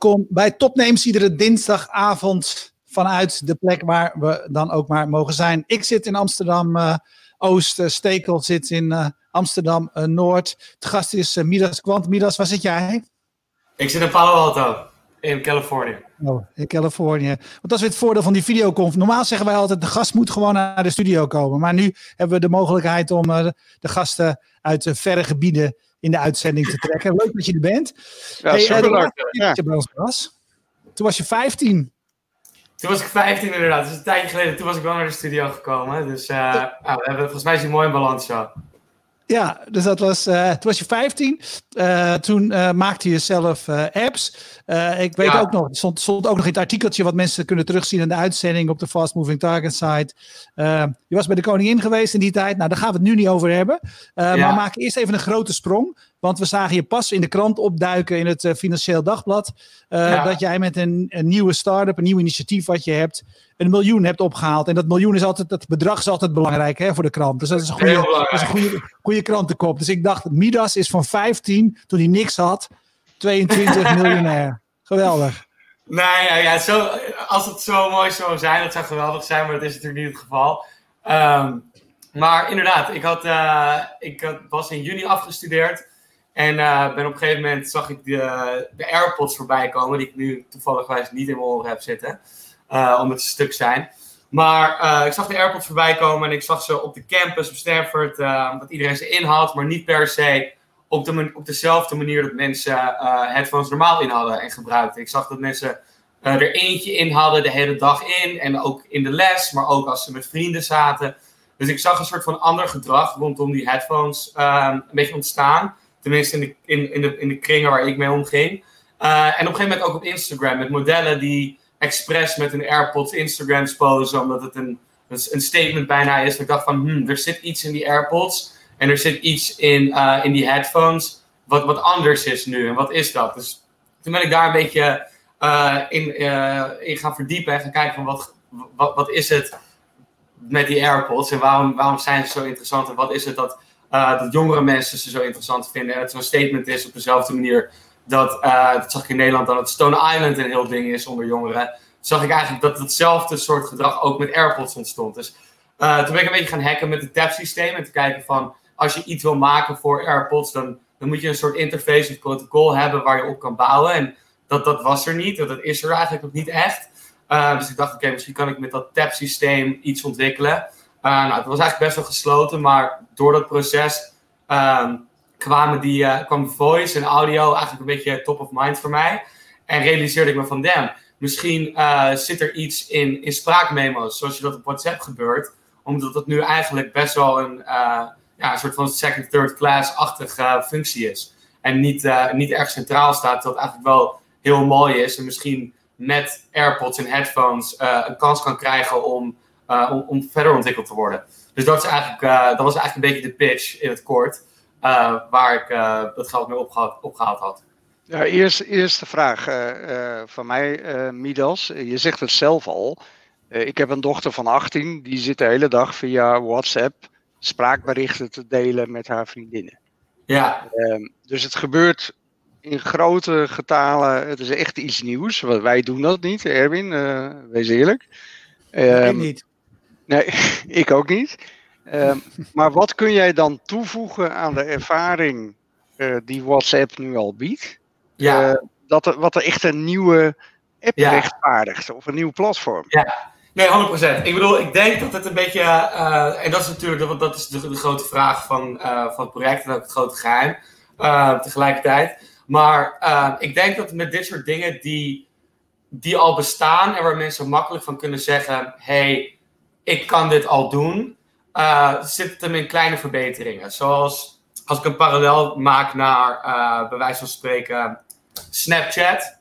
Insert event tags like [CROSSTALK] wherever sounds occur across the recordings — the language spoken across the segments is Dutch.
Welkom bij Topnames iedere dinsdagavond vanuit de plek waar we dan ook maar mogen zijn. Ik zit in Amsterdam uh, Oost, Stekel zit in uh, Amsterdam Noord. De gast is Midas Kwant. Midas, waar zit jij? Ik zit in Palo Alto, in Californië. Oh, in Californië. Want dat is weer het voordeel van die videoconf. Normaal zeggen wij altijd, de gast moet gewoon naar de studio komen. Maar nu hebben we de mogelijkheid om de gasten uit verre gebieden in de uitzending te trekken. Leuk dat je er bent. Ja, hey, superleuk. Ja. Je bij ons was. Toen was je 15. Toen was ik 15 inderdaad. Dus een tijdje geleden. Toen was ik wel naar de studio gekomen. Dus uh, nou, we hebben, volgens mij is in balans zo. Ja, dus dat was, uh, toen was je 15. Uh, toen uh, maakte je zelf apps. ik weet ja. ook nog, er stond, stond, ook nog in het artikeltje wat mensen kunnen terugzien in de uitzending op de Fast Moving Target site. je was bij de koningin geweest in die tijd. Nou, daar gaan we het nu niet over hebben. Ja. Maar maken eerst even een grote sprong. Want we zagen je pas in de krant opduiken in het Financieel Dagblad. Ja. Dat jij met een, een nieuwe start-up, een nieuw initiatief wat je hebt, een miljoen hebt opgehaald. En dat miljoen is altijd, dat bedrag is altijd belangrijk hè, voor de krant. Dus dat is een goede, dat is een goede, goede krantenkop. Dus ik dacht, Midas is van 15, toen hij niks had, 22 [LAUGHS] miljonair. Geweldig. Nee, ja, ja, zo, als het zo mooi zou zijn, dat zou geweldig zijn, maar dat is natuurlijk niet het geval. Um, maar inderdaad, ik, had, uh, ik had, was in juni afgestudeerd. En uh, ben op een gegeven moment zag ik de, de AirPods voorbij komen, die ik nu toevallig niet in mijn oren heb zitten. Uh, omdat ze stuk zijn. Maar uh, ik zag de AirPods voorbij komen en ik zag ze op de campus op Stanford. Uh, dat iedereen ze in had, maar niet per se op, de, op dezelfde manier dat mensen headphones normaal in hadden en gebruikten. Ik zag dat mensen er eentje in hadden de hele dag in. En ook in de les, maar ook als ze met vrienden zaten. Dus ik zag een soort van ander gedrag rondom die headphones een beetje ontstaan. Tenminste in de, in, in, de, in de kringen waar ik mee omging. en op een gegeven moment ook op Instagram met modellen die expres met een AirPods Instagrams posen, omdat het een, een statement bijna is. Ik dacht van, hmm, er zit iets in die AirPods en er zit iets in, uh, in die headphones wat, wat anders is nu. En wat is dat? Dus toen ben ik daar een beetje uh, in, uh, in gaan verdiepen en gaan kijken van wat, wat, wat is het met die AirPods en waarom, waarom zijn ze zo interessant en wat is het dat, dat jongere mensen ze zo interessant vinden en het zo'n statement is op dezelfde manier dat, uh, dat zag ik in Nederland, dat het Stone Island een heel ding is onder jongeren. Zag ik eigenlijk dat hetzelfde soort gedrag ook met AirPods ontstond. Dus uh, toen ben ik een beetje gaan hacken met het tab-systeem. En te kijken van, als je iets wil maken voor AirPods, dan, dan moet je een soort interface of protocol hebben waar je op kan bouwen. En dat, dat was er niet, dat is er eigenlijk ook niet echt. Uh, dus ik dacht, oké, misschien kan ik met dat tab-systeem iets ontwikkelen. nou, het was eigenlijk best wel gesloten, maar door dat proces... Ehm, kwamen die, uh, kwam voice en audio eigenlijk een beetje top of mind voor mij. En realiseerde ik me van, damn, misschien uh, zit er iets in, in spraakmemo's, zoals je dat op WhatsApp gebeurt. Omdat dat nu eigenlijk best wel een, uh, ja, een soort van second, third class-achtige functie is. En niet, niet erg centraal staat, dat eigenlijk wel heel mooi is. En misschien met AirPods en headphones een kans kan krijgen om, om, om, verder ontwikkeld te worden. Dus dat, is eigenlijk, dat was eigenlijk een beetje de pitch in het kort. Uh, waar ik uh, dat geld mee opgehaald, opgehaald had. Ja, eerst, eerste vraag uh, van mij, Midas. Je zegt het zelf al. ik heb een dochter van 18, die zit de hele dag via WhatsApp spraakberichten te delen met haar vriendinnen. Ja. Ehm, dus het gebeurt in grote getalen. Het is echt iets nieuws. Wij doen dat niet, Erwin, wees eerlijk. Um, ik niet. Nee, [LAUGHS] ik ook niet. Uh, maar wat kun jij dan toevoegen aan de ervaring uh, die WhatsApp nu al biedt? Ja. Uh, dat er, wat er echt een nieuwe app ja. rechtvaardigt of een nieuw platform? Ja, nee, 100%. Ik bedoel, ik denk dat het een beetje, uh, en dat is natuurlijk dat is de, de grote vraag van, van het project en ook het grote geheim tegelijkertijd. Maar ik denk dat met dit soort dingen die, die al bestaan en waar mensen makkelijk van kunnen zeggen: hey, ik kan dit al doen uh, zit hem in kleine verbeteringen. Zoals als ik een parallel maak naar, uh, bij wijze van spreken, Snapchat.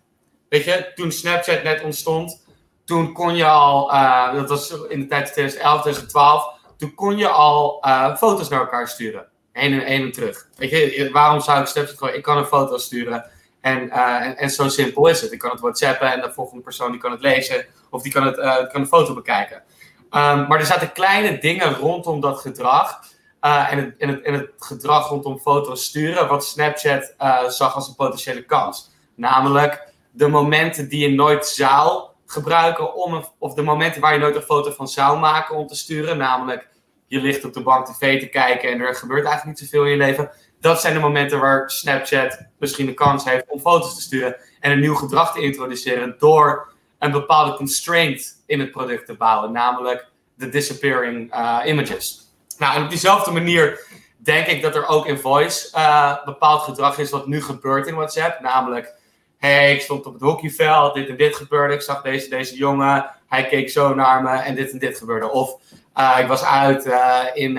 Weet je, toen Snapchat net ontstond, toen kon je al, uh, dat was in de tijd 2011, 2012, toen kon je al foto's naar elkaar sturen. Heen en, heen en terug. Weet je, waarom zou ik Snapchat gewoon, ik kan een foto sturen. En, en, en, zo simpel is het. Ik kan het whatsappen en de volgende persoon die kan het lezen of die kan, het, kan de foto bekijken. Um, maar er zaten kleine dingen rondom dat gedrag. Uh, en, het, en, het, gedrag rondom foto's sturen, wat Snapchat uh, zag als een potentiële kans. Namelijk, de momenten die je nooit zou gebruiken om of de momenten waar je nooit een foto van zou maken om te sturen, namelijk je ligt op de bank tv te kijken en er gebeurt eigenlijk niet zoveel in je leven. Dat zijn de momenten waar Snapchat misschien de kans heeft om foto's te sturen en een nieuw gedrag te introduceren door een bepaalde constraint in het product te bouwen, namelijk de disappearing uh, images. Nou, en op diezelfde manier denk ik dat er ook in voice uh, bepaald gedrag is wat nu gebeurt in WhatsApp, namelijk hey, ik stond op het hockeyveld, dit en dit gebeurde, ik zag deze, deze jongen, hij keek zo naar me en dit en dit gebeurde. Of uh, ik was uit in,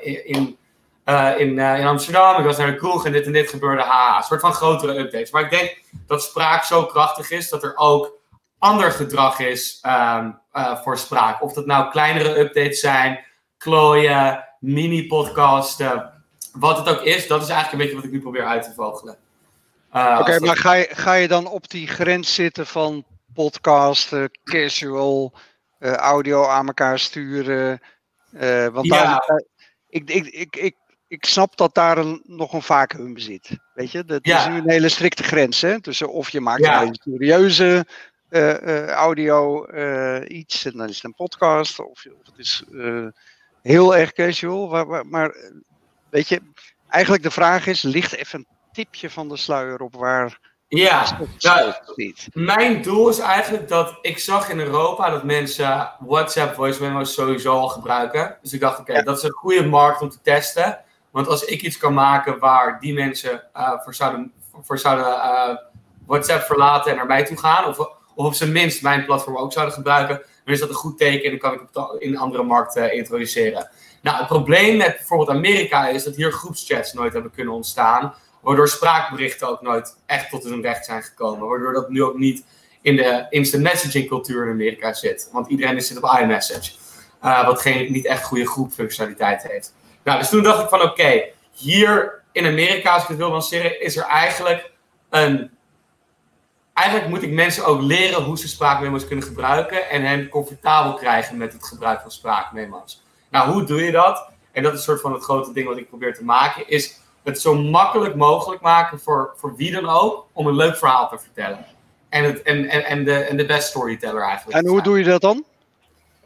in, in, in Amsterdam, ik was naar de kroeg en dit en dit gebeurde. Ha, een soort van grotere updates. Maar ik denk dat spraak zo krachtig is dat er ook ander gedrag is um, voor spraak. Of dat nou kleinere updates zijn, klooien, mini-podcasten, wat het ook is, dat is eigenlijk een beetje wat ik nu probeer uit te vogelen. Uh, Oké, maar ga je, ga je dan op die grens zitten van podcasten, casual, uh, audio aan elkaar sturen? Want ja. daar, ik, ik, ik, ik, ik snap dat daar een, nog een vacuüm zit. Weet je, dat ja. is nu een hele strikte grens hè? tussen of je maakt ja. een serieuze audio iets en dan is het een podcast, of, of het is heel erg casual. Maar, maar, weet je, eigenlijk de vraag is: ligt even een tipje van de sluier op waar. Ja, nou, mijn doel is eigenlijk dat ik zag in Europa dat mensen WhatsApp voice memos sowieso al gebruiken. Dus ik dacht, oké, okay, ja. dat is een goede markt om te testen. Want als ik iets kan maken waar die mensen uh, voor zouden, voor zouden uh, WhatsApp verlaten en naar mij toe gaan, of, of op zijn minst mijn platform ook zouden gebruiken, dan is dat een goed teken en dan kan ik het in andere markten uh, introduceren. Nou, het probleem met bijvoorbeeld Amerika is dat hier groepschats nooit hebben kunnen ontstaan. Waardoor spraakberichten ook nooit echt tot hun recht zijn gekomen. Waardoor dat nu ook niet in de instant messaging cultuur in Amerika zit. Want iedereen zit op iMessage. Uh, wat geen, niet echt goede groepfunctionaliteit heeft. Nou, dus toen dacht ik van oké, hier in Amerika, als ik het wil lanceren, is er eigenlijk een... Eigenlijk moet ik mensen ook leren hoe ze spraakmemo's kunnen gebruiken. En hen comfortabel krijgen met het gebruik van spraakmemo's. Nou, hoe doe je dat? En dat is een soort van het grote ding wat ik probeer te maken. Is het zo makkelijk mogelijk maken voor, voor wie dan ook om een leuk verhaal te vertellen. En, het, en, en, en, de, en de best storyteller eigenlijk. En hoe doe je dat dan?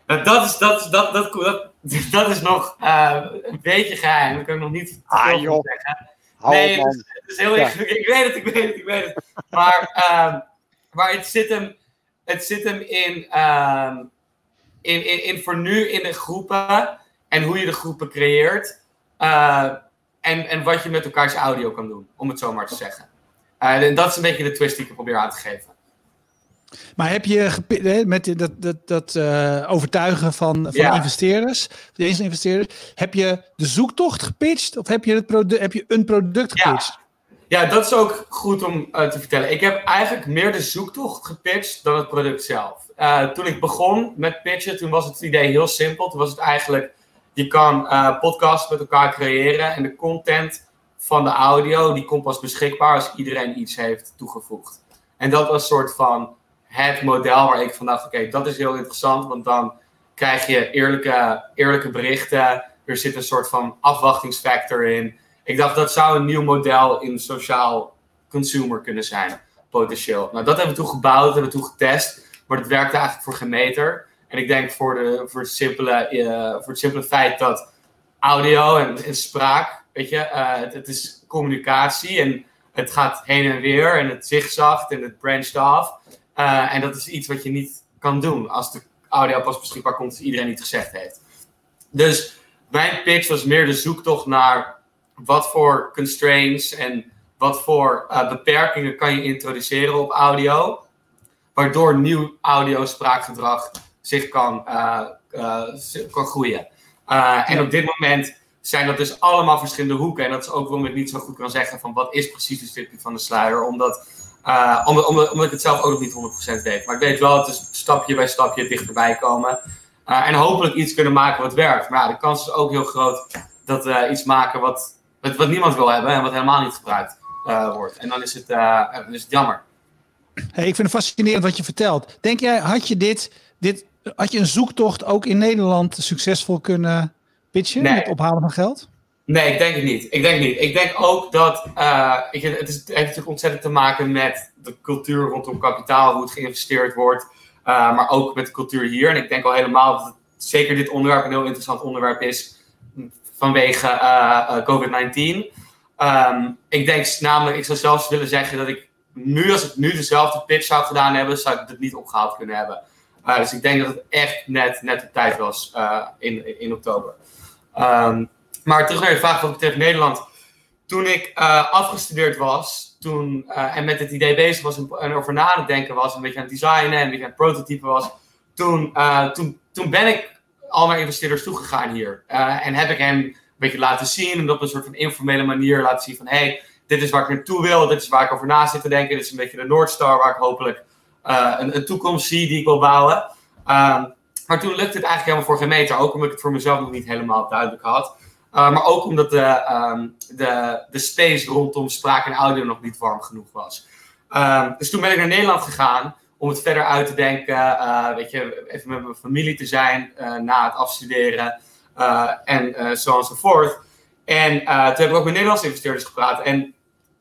Dat is, dat, dat, dat, dat, [LAUGHS] dat is nog uh, een beetje geheim. Dat kan ik nog niet ah, joh. zeggen. Nee, het is, het is heel ja. Ik weet het, ik weet het, ik weet het. Maar, uh, maar het, zit hem, het zit hem in, uh, in, in, in voor nu in de groepen en hoe je de groepen creëert. Uh, en, en wat je met elkaars audio kan doen, om het zo maar te zeggen. Uh, en dat is een beetje de twist die ik probeer aan te geven. Maar heb je met dat, dat, dat uh, overtuigen van, van ja. investeerders, de investeerders, heb je de zoektocht gepitcht of heb je, het product, heb je een product gepitcht? Ja. ja, dat is ook goed om uh, te vertellen. Ik heb eigenlijk meer de zoektocht gepitcht dan het product zelf. Uh, toen ik begon met pitchen, toen was het idee heel simpel. Toen was het eigenlijk je kan podcasts met elkaar creëren en de content van de audio die komt pas beschikbaar als iedereen iets heeft toegevoegd. En dat was een soort van het model waar ik van dacht, oké, dat is heel interessant, want dan krijg je eerlijke, eerlijke berichten. Er zit een soort van afwachtingsfactor in. Ik dacht, dat zou een nieuw model in sociaal consumer kunnen zijn, potentieel. Nou, dat hebben we toen gebouwd, hebben we toen getest, maar het werkte eigenlijk voor geen meter. En ik denk voor, de, voor, het, simpele, uh, voor het simpele feit dat audio en, spraak, weet je, het, het, is communicatie en het gaat heen en weer en het zigzagt en het branched off. Uh, en dat is iets wat je niet kan doen als de audio pas beschikbaar komt als iedereen niet gezegd heeft. Dus mijn pitch was meer de zoektocht naar wat voor constraints en wat voor beperkingen kan je introduceren op audio. Waardoor nieuw audio-spraakgedrag zich kan, uh, uh, kan groeien. Uh, en op dit moment zijn dat dus allemaal verschillende hoeken. En dat is ook waarom ik niet zo goed kan zeggen van wat is precies de stipje van de sluier. Omdat, omdat, omdat, omdat ik het zelf ook nog niet 100% weet. Maar ik weet wel, het is stapje bij stapje dichterbij komen. en hopelijk iets kunnen maken wat werkt. Maar ja, de kans is ook heel groot dat we iets maken wat, wat, wat, niemand wil hebben en wat helemaal niet gebruikt wordt. En dan is het, dan is het jammer. Hey, ik vind het fascinerend wat je vertelt. Denk jij, had je dit, dit had je een zoektocht ook in Nederland succesvol kunnen pitchen nee. met ophalen van geld? Nee, ik denk het niet. Ik denk niet. Ik denk ook dat uh, het, is, heeft natuurlijk ontzettend te maken met de cultuur rondom kapitaal, hoe het geïnvesteerd wordt, uh, maar ook met de cultuur hier. En ik denk al helemaal dat zeker dit onderwerp een heel interessant onderwerp is vanwege uh, COVID-19. Um, ik denk namelijk, ik zou zelfs willen zeggen dat ik nu, als ik nu dezelfde pitch zou gedaan hebben, zou ik het niet opgehaald kunnen hebben. dus ik denk dat het echt net, net op tijd was in, in oktober. Um, maar terug naar je vraag wat betreft Nederland. Toen ik uh, afgestudeerd was toen, uh, en met het idee bezig was en, over na te denken was, een beetje aan het designen en een beetje aan het prototypen was, toen, uh, toen, toen ben ik al naar investeerders toegegaan hier. en heb ik hen een beetje laten zien en op een soort van informele manier laten zien van hey, dit is waar ik naartoe wil, dit is waar ik over na zit te denken, dit is een beetje de Noordstar waar ik hopelijk een, een, toekomst zie die ik wil bouwen. Ehm, maar toen lukte het eigenlijk helemaal voor geen meter, ook omdat ik het voor mezelf nog niet helemaal duidelijk had. Uh, maar ook omdat de, um, de, de space rondom spraak en audio nog niet warm genoeg was. Um, dus toen ben ik naar Nederland gegaan om het verder uit te denken. Uh, weet je, even met mijn familie te zijn uh, na het afstuderen en zo enzovoort. En toen heb ik ook met Nederlandse investeerders gepraat. En,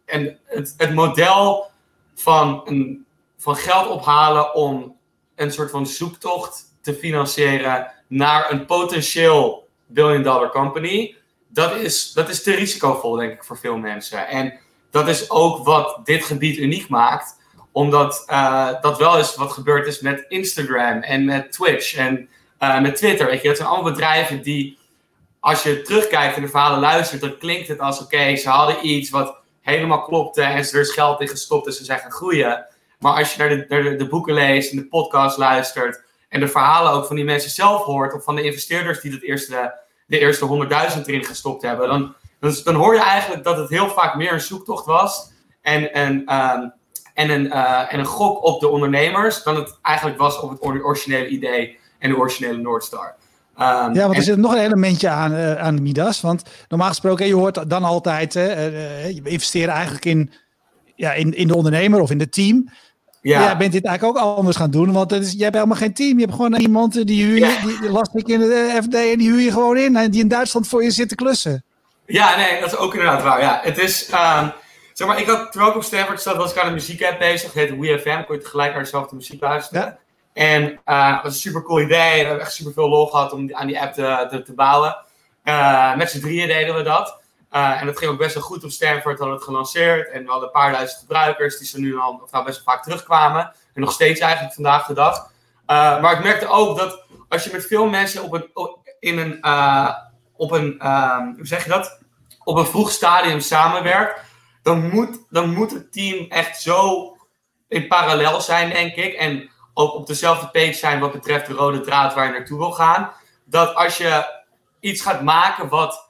en het, het model van, een, van geld ophalen om een soort van zoektocht te financieren naar een potentieel billion dollar company dat is, dat is te risicovol, denk ik, voor veel mensen. En dat is ook wat dit gebied uniek maakt. Omdat uh, dat wel is wat gebeurd is met Instagram en met Twitch en uh, met Twitter. Weet je, dat zijn allemaal bedrijven die, als je terugkijkt en de verhalen luistert, dan klinkt het als: oké, ze hadden iets wat helemaal klopte en ze er geld in gestopt en ze zijn gaan groeien. Maar als je naar de, naar de, de boeken leest en de podcast luistert en de verhalen ook van die mensen zelf hoort, of van de investeerders die dat eerste de eerste 100.000 erin gestopt hebben, dan, dan, dan, hoor je eigenlijk dat het heel vaak meer een zoektocht was en, en, um, en, een, uh, en een gok op de ondernemers dan het eigenlijk was op het originele idee en de originele Noordstar. Um, ja, want er zit nog een elementje aan, uh, aan Midas. Want normaal gesproken, je hoort dan altijd, uh, je investeert eigenlijk in, ja, in, in de ondernemer of in het team. Ja. Jij bent dit eigenlijk ook anders gaan doen, want is, jij hebt helemaal geen team. Je hebt gewoon iemand die huur je, die, die lastig in de FD en die huur je gewoon in en die in Duitsland voor je zit te klussen. Ja, nee, dat is ook inderdaad waar. Ja, het is, um, zeg maar, ik had, terwijl ik op Stanford zat, was ik aan een muziekapp bezig. Het heette WeFM, kon je tegelijk naar dezelfde muziek luisteren. Ja. En uh, het was een super cool idee. We hebben echt super veel lol gehad om aan die app te, te, te bouwen. Uh, met z'n drieën deden we dat. Uh, en dat ging ook best wel goed op Stanford, hadden het gelanceerd. En we hadden een paar duizend gebruikers die zo nu al of nou best wel vaak terugkwamen. En nog steeds eigenlijk vandaag de dag. Uh, maar ik merkte ook dat als je met veel mensen op een, in een, uh, op een hoe zeg je dat? Op een vroeg stadium samenwerkt, dan moet, dan moet het team echt zo in parallel zijn, denk ik. En ook op dezelfde page zijn wat betreft de rode draad waar je naartoe wil gaan. Dat als je iets gaat maken wat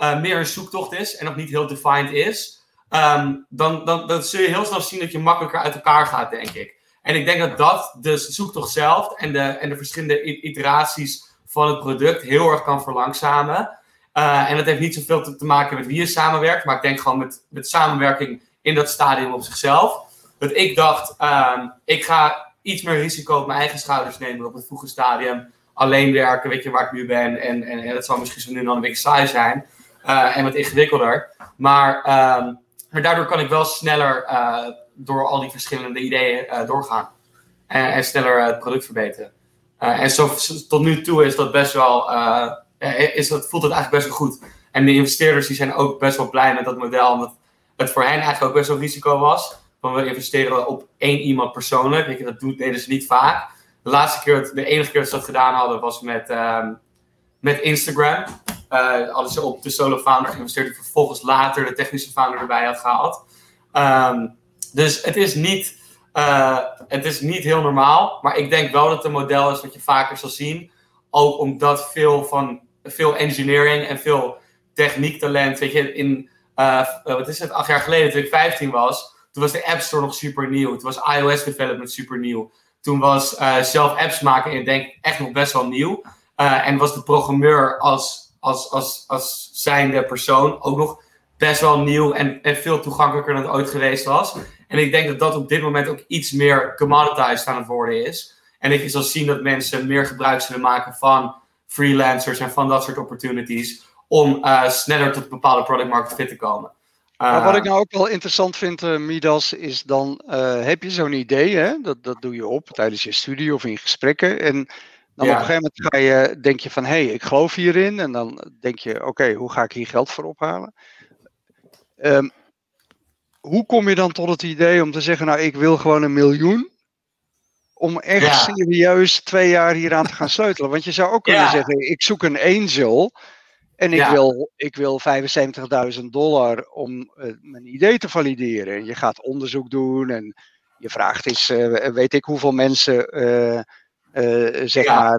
uh, meer een zoektocht is en nog niet heel defined is, um, dan, dan, dan zul je heel snel zien dat je makkelijker uit elkaar gaat, denk ik. En ik denk dat dat de zoektocht zelf en de, en de verschillende iteraties van het product heel erg kan verlangzamen. Uh, en dat heeft niet zoveel te, te, maken met wie je samenwerkt, maar ik denk gewoon met, met samenwerking in dat stadium op zichzelf. Dat ik dacht, um, ik ga iets meer risico op mijn eigen schouders nemen op het vroege stadium. Alleen werken, weet je waar ik nu ben. En, en, en dat zal misschien zo nu dan een beetje saai zijn. Uh, en wat ingewikkelder. Maar, um, maar daardoor kan ik wel sneller uh, door al die verschillende ideeën uh, doorgaan. En, sneller het product verbeteren. en zo, tot nu toe is dat best wel, is dat, voelt het eigenlijk best wel goed. En de investeerders die zijn ook best wel blij met dat model. Omdat het voor hen eigenlijk ook best wel risico was. Van we investeren op één iemand persoonlijk. Dat doen, deden ze niet vaak. De laatste keer, de enige keer dat ze dat gedaan hadden, was met, um, met Instagram. Hadden ze op de solo founder geïnvesteerd, die vervolgens later de technische founder erbij had gehaald. Um, dus het is, niet, uh, het is niet heel normaal, maar ik denk wel dat het een model is wat je vaker zal zien. Ook omdat veel van veel engineering en veel techniektalent, weet je, in, uh, wat is het, acht jaar geleden, toen ik 15 was, toen was de App Store nog super nieuw. Toen was iOS development super nieuw. Toen was zelf apps maken, ik denk, echt nog best wel nieuw. en was de programmeur als als, als, als zijnde persoon ook nog best wel nieuw en, en veel toegankelijker dan het ooit geweest was. En ik denk dat dat op dit moment ook iets meer commoditized aan het worden is. En dat je zal zien dat mensen meer gebruik zullen maken van freelancers en van dat soort opportunities. om sneller tot een bepaalde product market fit te komen. Maar wat ik nou ook wel interessant vind, Midas, is dan heb je zo'n idee, hè? Dat, dat doe je op tijdens je studie of in gesprekken. En dan op een gegeven moment ga je, denk je van, hé, hey, ik geloof hierin. En dan denk je, oké, hoe ga ik hier geld voor ophalen? Um, hoe kom je dan tot het idee om te zeggen, nou, ik wil gewoon een miljoen? Om echt serieus twee jaar hieraan te gaan [LAUGHS] sleutelen. Want je zou ook kunnen zeggen, ik zoek een angel. En ik wil, ik wil 75.000 dollar om uh, mijn idee te valideren. En je gaat onderzoek doen en je vraagt eens, uh, weet ik hoeveel mensen, uh, zeg maar,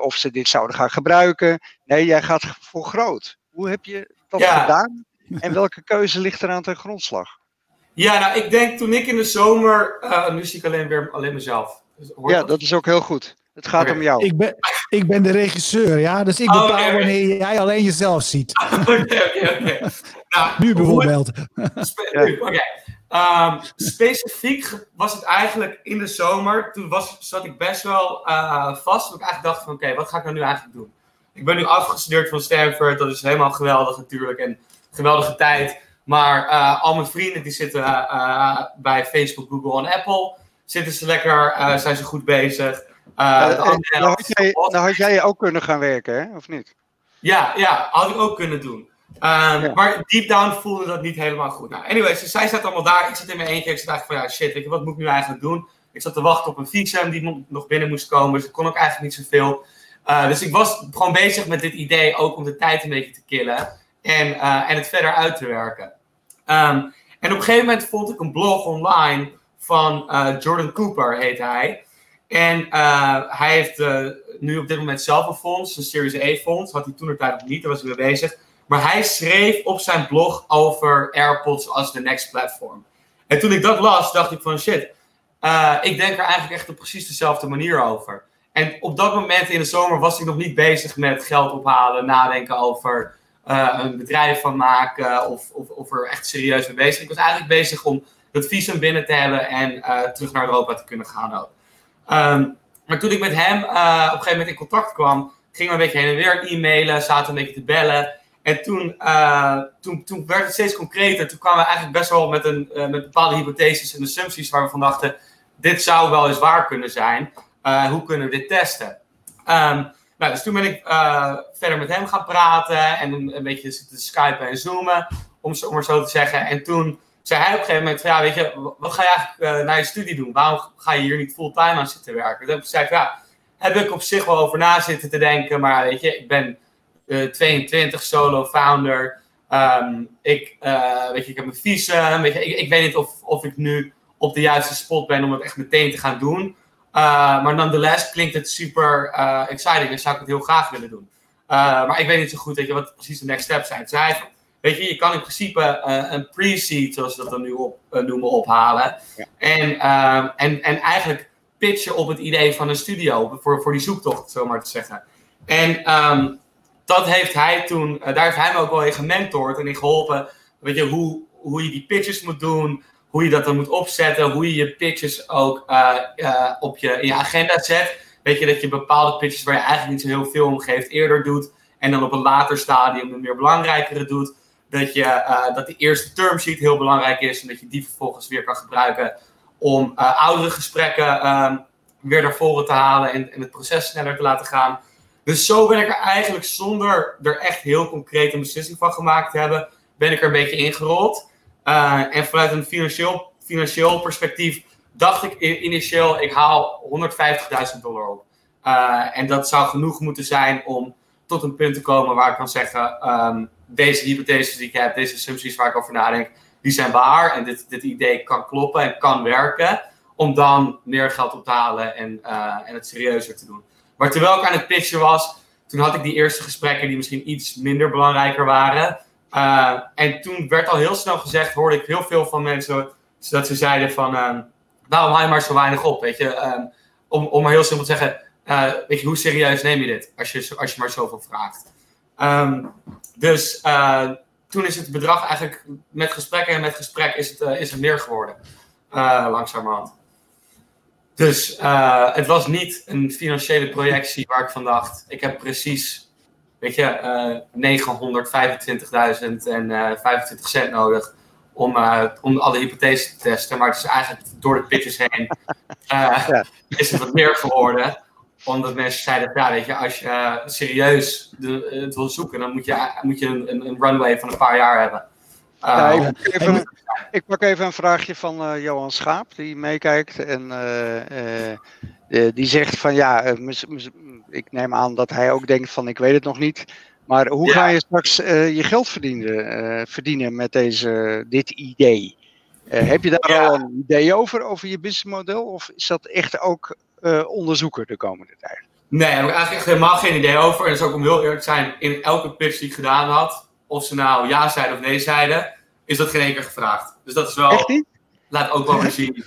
of ze dit zouden gaan gebruiken. Nee, jij gaat voor groot. Hoe heb je dat gedaan? En welke keuze ligt eraan ten grondslag? Ja, nou, ik denk toen ik in de zomer. Uh, nu zie ik alleen weer alleen mezelf. Dus ja, dat? is ook heel goed. Het gaat om jou. Ik ben, ik ben de regisseur, ja. Dus ik oh, bepaal wanneer jij alleen jezelf ziet. [LAUGHS] Oké, oké, oké. Nou, nu bijvoorbeeld. Oké. Ehm, specifiek was het eigenlijk in de zomer. Toen was, zat ik best wel uh, vast. Dat ik eigenlijk dacht van oké, wat ga ik nou nu eigenlijk doen? Ik ben nu afgestudeerd van Stanford. Dat is helemaal geweldig natuurlijk. En geweldige tijd. Maar uh, al mijn vrienden die zitten uh, bij Facebook, Google en Apple. Zitten ze lekker, uh, zijn ze goed bezig. nou, had jij, had jij ook kunnen gaan werken, hè? of niet? Ja, ja, had ik ook kunnen doen. Um, Maar deep down voelde dat niet helemaal goed. Nou, anyways, dus zij zat allemaal daar. Ik zat in mijn eentje. Ik zat eigenlijk van, ja, shit, weet je, wat moet ik nu eigenlijk doen? Ik zat te wachten op een visum die nog binnen moest komen. Dus ik kon ook eigenlijk niet zoveel. Uh, dus ik was gewoon bezig met dit idee ook om de tijd een beetje te killen. En, uh, en het verder uit te werken. Um, en op een gegeven moment vond ik een blog online van uh, Jordan Cooper, heet hij. En hij heeft nu op dit moment zelf een fonds, een Series A fonds. Had hij toen er tijd nog niet, daar was hij mee bezig. Maar hij schreef op zijn blog over AirPods als de next platform. En toen ik dat las, dacht ik van shit, ik denk er eigenlijk echt op precies dezelfde manier over. En op dat moment in de zomer was ik nog niet bezig met geld ophalen, nadenken over uh, een bedrijf van maken of, of, of er echt serieus mee bezig. Ik was eigenlijk bezig om het visum binnen te hebben en uh, terug naar Europa te kunnen gaan ook. Um, maar toen ik met hem op een gegeven moment in contact kwam, gingen we een beetje heen en weer e-mailen, zaten een beetje te bellen. En toen, toen, toen werd het steeds concreter. Toen kwamen we eigenlijk best wel met, een, met bepaalde hypotheses en assumpties waar we van dachten, dit zou wel eens waar kunnen zijn. hoe kunnen we dit testen? Um, nou, dus toen ben ik verder met hem gaan praten en een, een beetje zitten skypen en zoomen, om, om maar zo te zeggen. En toen zei hij op een gegeven moment van, ja, weet je, wat ga je eigenlijk naar je studie doen? Waarom ga je hier niet fulltime aan zitten werken? Toen zei ik, ja, heb ik op zich wel over na zitten te denken, maar weet je, ik ben eh, 22, solo founder. Um, ik, weet je, ik heb mijn visum. Weet je, ik, ik weet niet of, of ik nu op de juiste spot ben om het echt meteen te gaan doen. Uh, maar nonetheless klinkt het super uh, exciting en zou ik het heel graag willen doen. Maar ik weet niet zo goed weet je, wat precies de next steps zijn. Zij, weet je, je kan in principe een pre-seed, zoals ze dat dan nu op, noemen, ophalen. Ja. En, ehm, en, en eigenlijk pitchen op het idee van een studio, voor, voor die zoektocht, zo maar te zeggen. En um, dat heeft hij toen, daar heeft hij me ook wel in gementord en in geholpen, weet je, hoe, hoe je die pitches moet doen, hoe je dat dan moet opzetten, hoe je je pitches ook uh, uh, op je, in je agenda zet. Weet je, dat je bepaalde pitches waar je eigenlijk niet zo heel veel om geeft eerder doet. En dan op een later stadium een meer belangrijkere doet. Dat, je, dat de eerste term sheet heel belangrijk is. En dat je die vervolgens weer kan gebruiken om oudere gesprekken um, weer naar voren te halen. En, en het proces sneller te laten gaan. Dus zo ben ik er eigenlijk zonder er echt heel concreet een beslissing van gemaakt te hebben. Ben ik er een beetje ingerold. Uh, en vanuit een financieel, financieel perspectief dacht ik initieel, ik haal 150.000 dollar op. Uh, en dat zou genoeg moeten zijn om tot een punt te komen waar ik kan zeggen, um, deze hypotheses die ik heb, deze assumpties waar ik over nadenk, die zijn waar en dit, dit idee kan kloppen en kan werken. Om dan meer geld op te halen en, uh, en het serieuzer te doen. Maar terwijl ik aan het pitchen was, toen had ik die eerste gesprekken die misschien iets minder belangrijker waren. Uh, en toen werd al heel snel gezegd, hoorde ik heel veel van mensen, dat ze zeiden van, uh, waarom haal je maar zo weinig op, weet je. Uh, om, om maar heel simpel te zeggen, eh, weet je, hoe serieus neem je dit, als je, als je maar zoveel vraagt. Um, dus eh, toen is het bedrag eigenlijk, met gesprekken en met gesprek, is het, is het meer geworden, langzamerhand. Dus het was niet een financiële projectie waar ik van dacht, ik heb precies weet je, uh, 925.000 en 25 cent nodig om, om alle hypothesen te testen. Maar het is eigenlijk door de pitches heen [LAUGHS] ja. is het wat meer geworden omdat mensen zeiden, ja, weet je, als je serieus de, het wil zoeken, dan moet je, moet je een, een, runway van een paar jaar hebben. Ja, ik, pak even, ik, pak even, een vraagje van uh, Johan Schaap, die meekijkt. En uh, uh, die zegt van ja, ik neem aan dat hij ook denkt van ik weet het nog niet. Maar hoe ga je straks je geld verdienen, verdienen met deze, dit idee? heb je daar al een idee over, over je businessmodel? Of is dat echt ook onderzoeken de komende tijd? Nee, daar heb ik eigenlijk echt helemaal geen idee over. En dat is ook om heel eerlijk te zijn, in elke pitch die ik gedaan had, of ze nou ja zeiden of nee zeiden, is dat geen één keer gevraagd. Dus dat is wel. Laat ook wel weer zien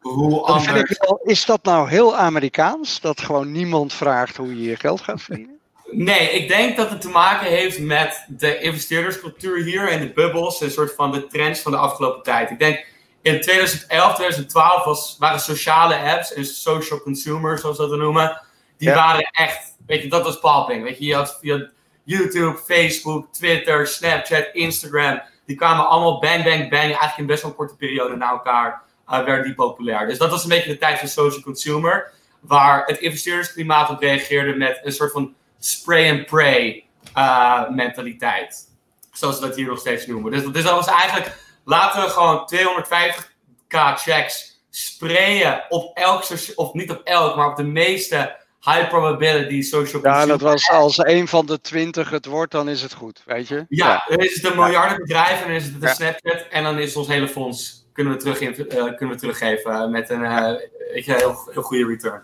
hoe [LAUGHS] anders. Wel, is dat nou heel Amerikaans? Dat gewoon niemand vraagt hoe je je geld gaat verdienen? Nee, ik denk dat het te maken heeft met de investeerderscultuur hier en de bubbels en soort van de trends van de afgelopen tijd. Ik denk in 2011, 2012 was, waren sociale apps en social consumers, zoals we dat noemen, die waren echt, weet je, dat was popping. Weet je, je had, je had YouTube, Facebook, Twitter, Snapchat, Instagram. Die kwamen allemaal bang, bang, bang. Eigenlijk in best wel een korte periode na elkaar uh, werden die populair. Dus dat was een beetje de tijd van social consumer. Waar het investeerdersklimaat op reageerde met een soort van spray and pray uh, mentaliteit. Zoals we dat hier nog steeds noemen. Dus, dus dat was eigenlijk, laten we gewoon 250k checks sprayen op elk, of niet op elk, maar op de meeste high probability social Ja, dat was als een van de twintig het wordt, dan is het goed, weet je? Ja, dan is het een miljardenbedrijf en dan is het een Snapchat en dan is ons hele fonds kunnen we, terug in, uh, kunnen we teruggeven met een uh, weet je, heel, heel goede return.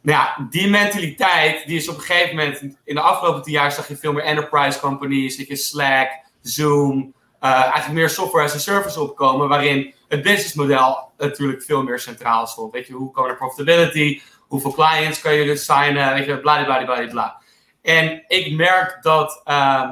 Nou ja, die mentaliteit, die is op een gegeven moment, in de afgelopen tien jaar zag je veel meer enterprise companies, je Slack, Zoom, uh, eigenlijk meer software as a service opkomen, waarin het businessmodel natuurlijk veel meer centraal stond. Weet je, hoe komen er profitability, Hoeveel clients kan je dus signen? Weet je, bla bla bla bla. En ik merk dat, uh,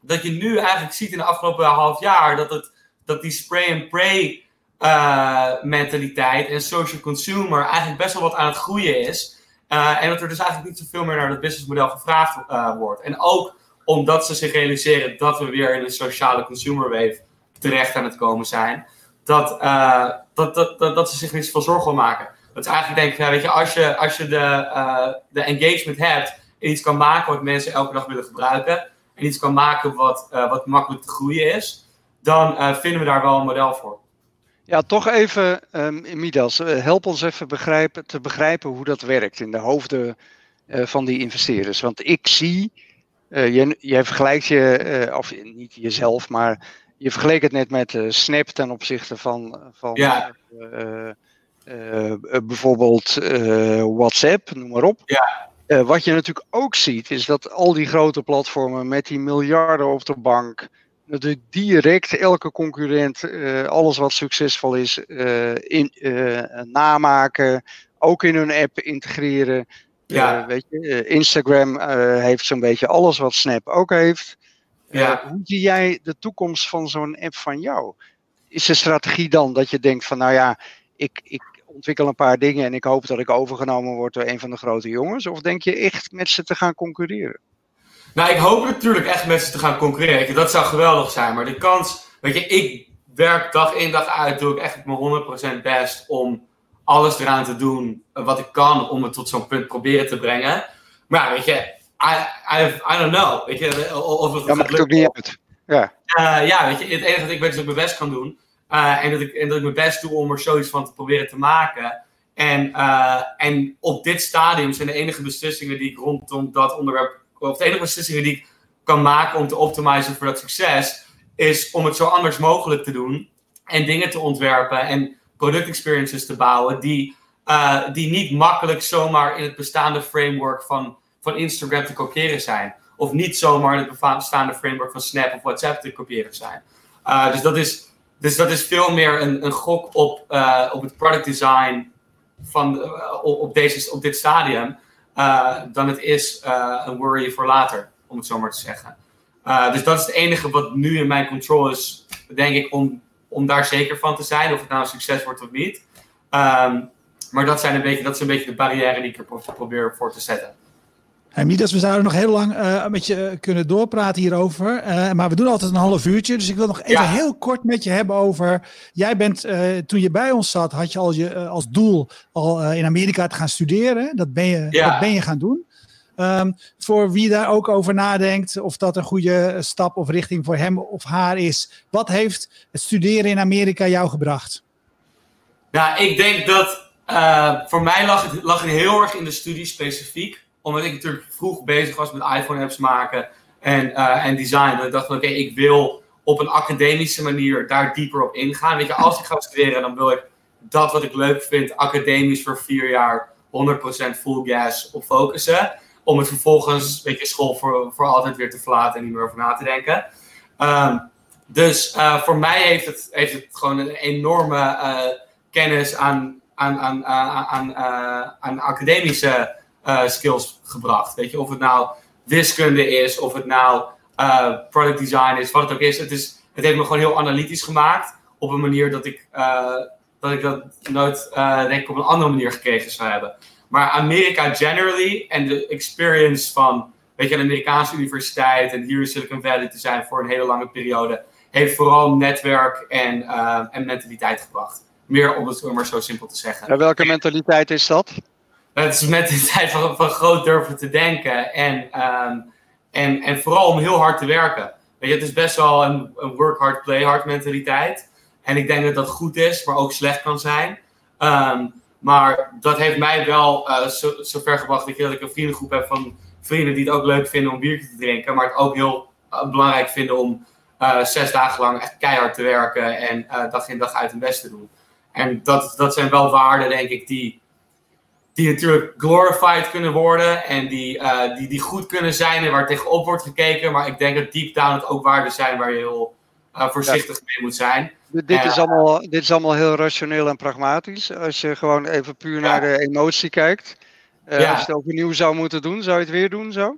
dat je nu eigenlijk ziet in de afgelopen half jaar dat, het, dat die spray and pray uh, mentaliteit en social consumer eigenlijk best wel wat aan het groeien is. Uh, en dat er dus eigenlijk niet zoveel meer naar het businessmodel gevraagd uh, wordt. En ook omdat ze zich realiseren dat we weer in een sociale consumer wave terecht aan het komen zijn. Dat, dat, dat, dat, dat ze zich niet zoveel zorgen maken. Dat is eigenlijk denk ik, weet je, als je, als je de, uh, de engagement hebt en iets kan maken wat mensen elke dag willen gebruiken, en iets kan maken wat, uh, wat makkelijk te groeien is, dan uh, vinden we daar wel een model voor. Ja, toch even, um, Midas, help ons even begrijpen, te begrijpen hoe dat werkt in de hoofden van die investeerders. Want ik zie, jij, jij vergelijkt je, of niet jezelf, maar je vergeleek het net met Snap ten opzichte van, van ja. Uh, bijvoorbeeld uh, WhatsApp, noem maar op. Ja. Wat je natuurlijk ook ziet, is dat al die grote platformen met die miljarden op de bank, natuurlijk direct elke concurrent, alles wat succesvol is, in, namaken, ook in hun app integreren. Ja. weet je, Instagram heeft zo'n beetje alles wat Snap ook heeft. Ja. hoe zie jij de toekomst van zo'n app van jou? Is de strategie dan dat je denkt van, nou ja, ik, ik ontwikkel een paar dingen en ik hoop dat ik overgenomen word door een van de grote jongens? Of denk je echt met ze te gaan concurreren? Nou, ik hoop natuurlijk echt met ze te gaan concurreren. Dat zou geweldig zijn. Maar de kans, weet je, ik werk dag in dag uit, doe ik echt mijn 100% best om alles eraan te doen wat ik kan om het tot zo'n punt proberen te brengen. Maar weet je, I, I, I don't know. Weet je, of het ja, maakt het ook niet uit. Ja. Uh, ja, weet je, het enige wat ik weet is dat ik mijn best kan doen. Uh, en, dat ik, en dat ik mijn best doe om er zoiets van te proberen te maken. En, uh, en op dit stadium zijn de enige beslissingen die ik rondom dat onderwerp. Of de enige beslissingen die ik kan maken om te optimizen voor dat succes. Is om het zo anders mogelijk te doen. En dingen te ontwerpen en product experiences te bouwen. Die, uh, die niet makkelijk zomaar in het bestaande framework van, van Instagram te kopiëren zijn. Of niet zomaar in het bestaande framework van Snap of WhatsApp te kopiëren zijn. dus dat is dus dat is veel meer een, een gok op, uh, op het product design van, uh, op, deze, op dit stadium. Uh, dan het is een worry voor later, om het zo maar te zeggen. dus dat is het enige wat nu in mijn control is, denk ik, om, om daar zeker van te zijn. Of het nou een succes wordt of niet. Um, maar dat, zijn een beetje, dat is een beetje de barrière die ik er probeer voor te zetten. Hey, Midas, we zouden nog heel lang uh, met je kunnen doorpraten hierover. Uh, maar we doen altijd een half uurtje. Dus ik wil nog even ja. heel kort met je hebben over. Jij bent, uh, toen je bij ons zat, had je al je, als doel al in Amerika te gaan studeren. Dat ben je, ja. dat ben je gaan doen. Um, voor wie daar ook over nadenkt, of dat een goede stap of richting voor hem of haar is. Wat heeft het studeren in Amerika jou gebracht? Nou, ik denk dat voor mij lag het, lag het heel erg in de studie specifiek omdat ik natuurlijk vroeg bezig was met iPhone-apps maken en, uh, en design. Dat ik dacht van oké, ik wil op een academische manier daar dieper op ingaan. Weet je, als ik ga studeren, dan wil ik dat wat ik leuk vind, academisch voor vier jaar 100% full gas op focussen. Om het vervolgens, weet je, school voor, voor altijd weer te verlaten en niet meer over na te denken. Um, dus uh, voor mij heeft het, heeft het gewoon een enorme uh, kennis aan, aan, aan, aan academische uh, skills gebracht. Weet je, of het nou wiskunde is, of het nou uh, product design is, wat het ook is. Het, is. het heeft me gewoon heel analytisch gemaakt. Op een manier dat ik, uh, dat, ik dat nooit, denk ik, op een andere manier gekregen zou hebben. Maar Amerika generally en de experience van, weet je, een Amerikaanse universiteit en hier in Silicon Valley te zijn voor een hele lange periode, heeft vooral netwerk en, en mentaliteit gebracht. Meer om het maar zo simpel te zeggen. En welke mentaliteit is dat? Het is met de [LAUGHS] tijd van, groot durven te denken. En, um, en, en vooral om heel hard te werken. Weet je, het is best wel een, een work hard, play hard mentaliteit. En ik denk dat dat goed is, maar ook slecht kan zijn. Um, maar dat heeft mij wel uh, zo, zo, gebracht dat, dat ik een vriendengroep heb van vrienden die het ook leuk vinden om biertje te drinken. Maar het ook heel uh, belangrijk vinden om uh, zes dagen lang echt keihard te werken en dag in dag uit hun best te doen. En dat, dat zijn wel waarden, denk ik, die die natuurlijk glorified kunnen worden en die, uh, die, die goed kunnen zijn en waar tegenop wordt gekeken. Maar ik denk dat deep down het ook waarden zijn waar je heel uh, voorzichtig ja. mee moet zijn. Dit, is allemaal, dit is allemaal heel rationeel en pragmatisch. Als je gewoon even puur ja. naar de emotie kijkt. Uh, ja. Als je het overnieuw zou moeten doen, zou je het weer doen zo?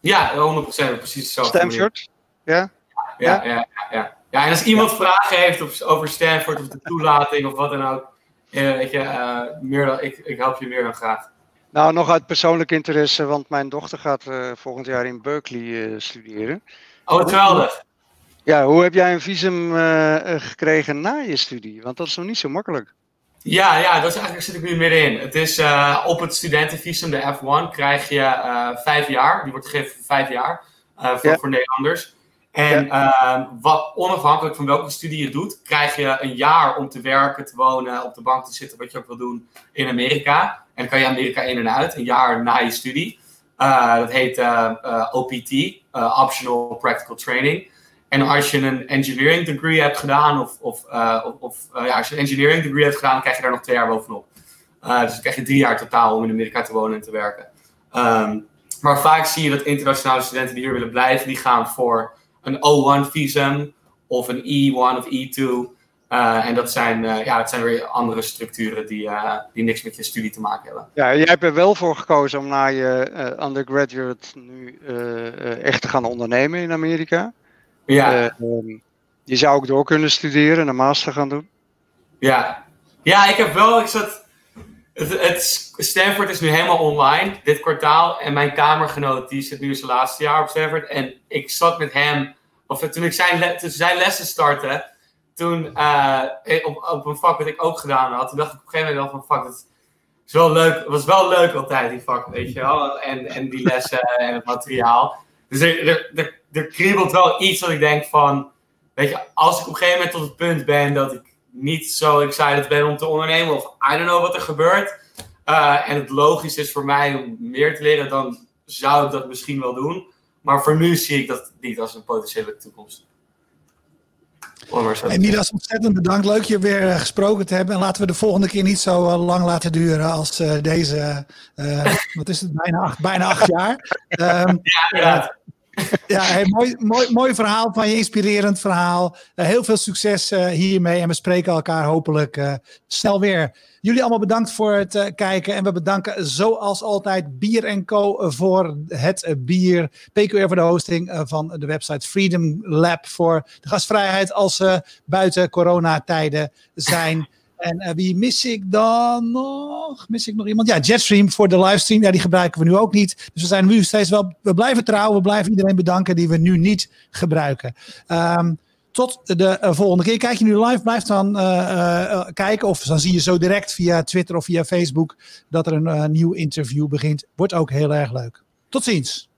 Ja, 100% precies zo. Stanford? Ja? Ja, ja, ja. ja, ja. en als iemand vragen heeft over Stanford of de toelating of wat dan ook je, uh, meer dan, ik, ik help je meer dan graag. Nou, nog uit persoonlijk interesse, want mijn dochter gaat uh, volgend jaar in Berkeley uh, studeren. Oh, geweldig. Ja, hoe heb jij een visum gekregen na je studie? Want dat is nog niet zo makkelijk. Ja, ja, dat is eigenlijk zit ik nu middenin. Het is op het studentenvisum, de F1, krijg je vijf jaar. Die wordt gegeven voor vijf jaar voor, voor Nederlanders. En ja. uh, wat, onafhankelijk van welke studie je doet, krijg je een jaar om te werken, te wonen, op de bank te zitten, wat je ook wil doen in Amerika. En dan kan je Amerika in en uit, een jaar na je studie. Uh, dat heet uh, OPT, Optional Practical Training. En als je een engineering degree hebt gedaan, of, of, of ja, als je een engineering degree hebt gedaan, krijg je daar nog twee jaar bovenop. dus dan krijg je drie jaar totaal om in Amerika te wonen en te werken. Um, maar vaak zie je dat internationale studenten die hier willen blijven, die gaan voor een O1 visum of een E1 of E2. Uh, en dat zijn, uh, ja, het zijn weer andere structuren die, uh, die niks met je studie te maken hebben. Ja, jij hebt er wel voor gekozen om na je undergraduate nu echt te gaan ondernemen in Amerika. Ja. Um, je zou ook door kunnen studeren en een master gaan doen. Ja, ja ik heb wel, ik zat, het, het, Stanford is nu helemaal online dit kwartaal. En mijn kamergenoot die zit nu zijn laatste jaar op Stanford. En ik zat met hem, of toen ik zijn, zijn lessen startte, toen uh, op, op een vak wat ik ook gedaan had, toen dacht ik op een gegeven moment van fuck, het is wel leuk, was wel leuk altijd die vak, weet je wel. En, en die lessen [LAUGHS] en het materiaal. Dus er, er, er, er kriebelt wel iets dat ik denk van, weet je, als ik op een gegeven moment tot het punt ben dat ik niet zo excited ben om te ondernemen. Of I don't know wat er gebeurt. Uh, en het logisch is voor mij om meer te leren, dan zou ik dat misschien wel doen. Maar voor nu zie ik dat niet als een potentiële toekomst. Hey, Midas, ontzettend bedankt. Leuk je weer uh, gesproken te hebben. En laten we de volgende keer niet zo uh, lang laten duren als deze. [LAUGHS] wat is het? Bijna acht, bijna acht jaar. Um, ja, inderdaad. Ja, mooi, mooi, mooi verhaal van je, inspirerend verhaal. Uh, heel veel succes uh, hiermee en we spreken elkaar hopelijk uh, snel weer. Jullie allemaal bedankt voor het kijken en we bedanken zoals altijd Bier Co voor het bier, PQR voor de hosting van de website Freedom Lab voor de gastvrijheid als ze buiten coronatijden zijn. En wie mis ik dan nog? Mis ik nog iemand? Ja, Jetstream voor de livestream. Ja, die gebruiken we nu ook niet. Dus we zijn nu steeds wel. We blijven trouwen. We blijven iedereen bedanken die we nu niet gebruiken. Um, tot de uh, volgende keer. Kijk je nu live, blijf dan uh, kijken. Of dan zie je zo direct via Twitter of via Facebook dat er een nieuw interview begint. Wordt ook heel erg leuk. Tot ziens.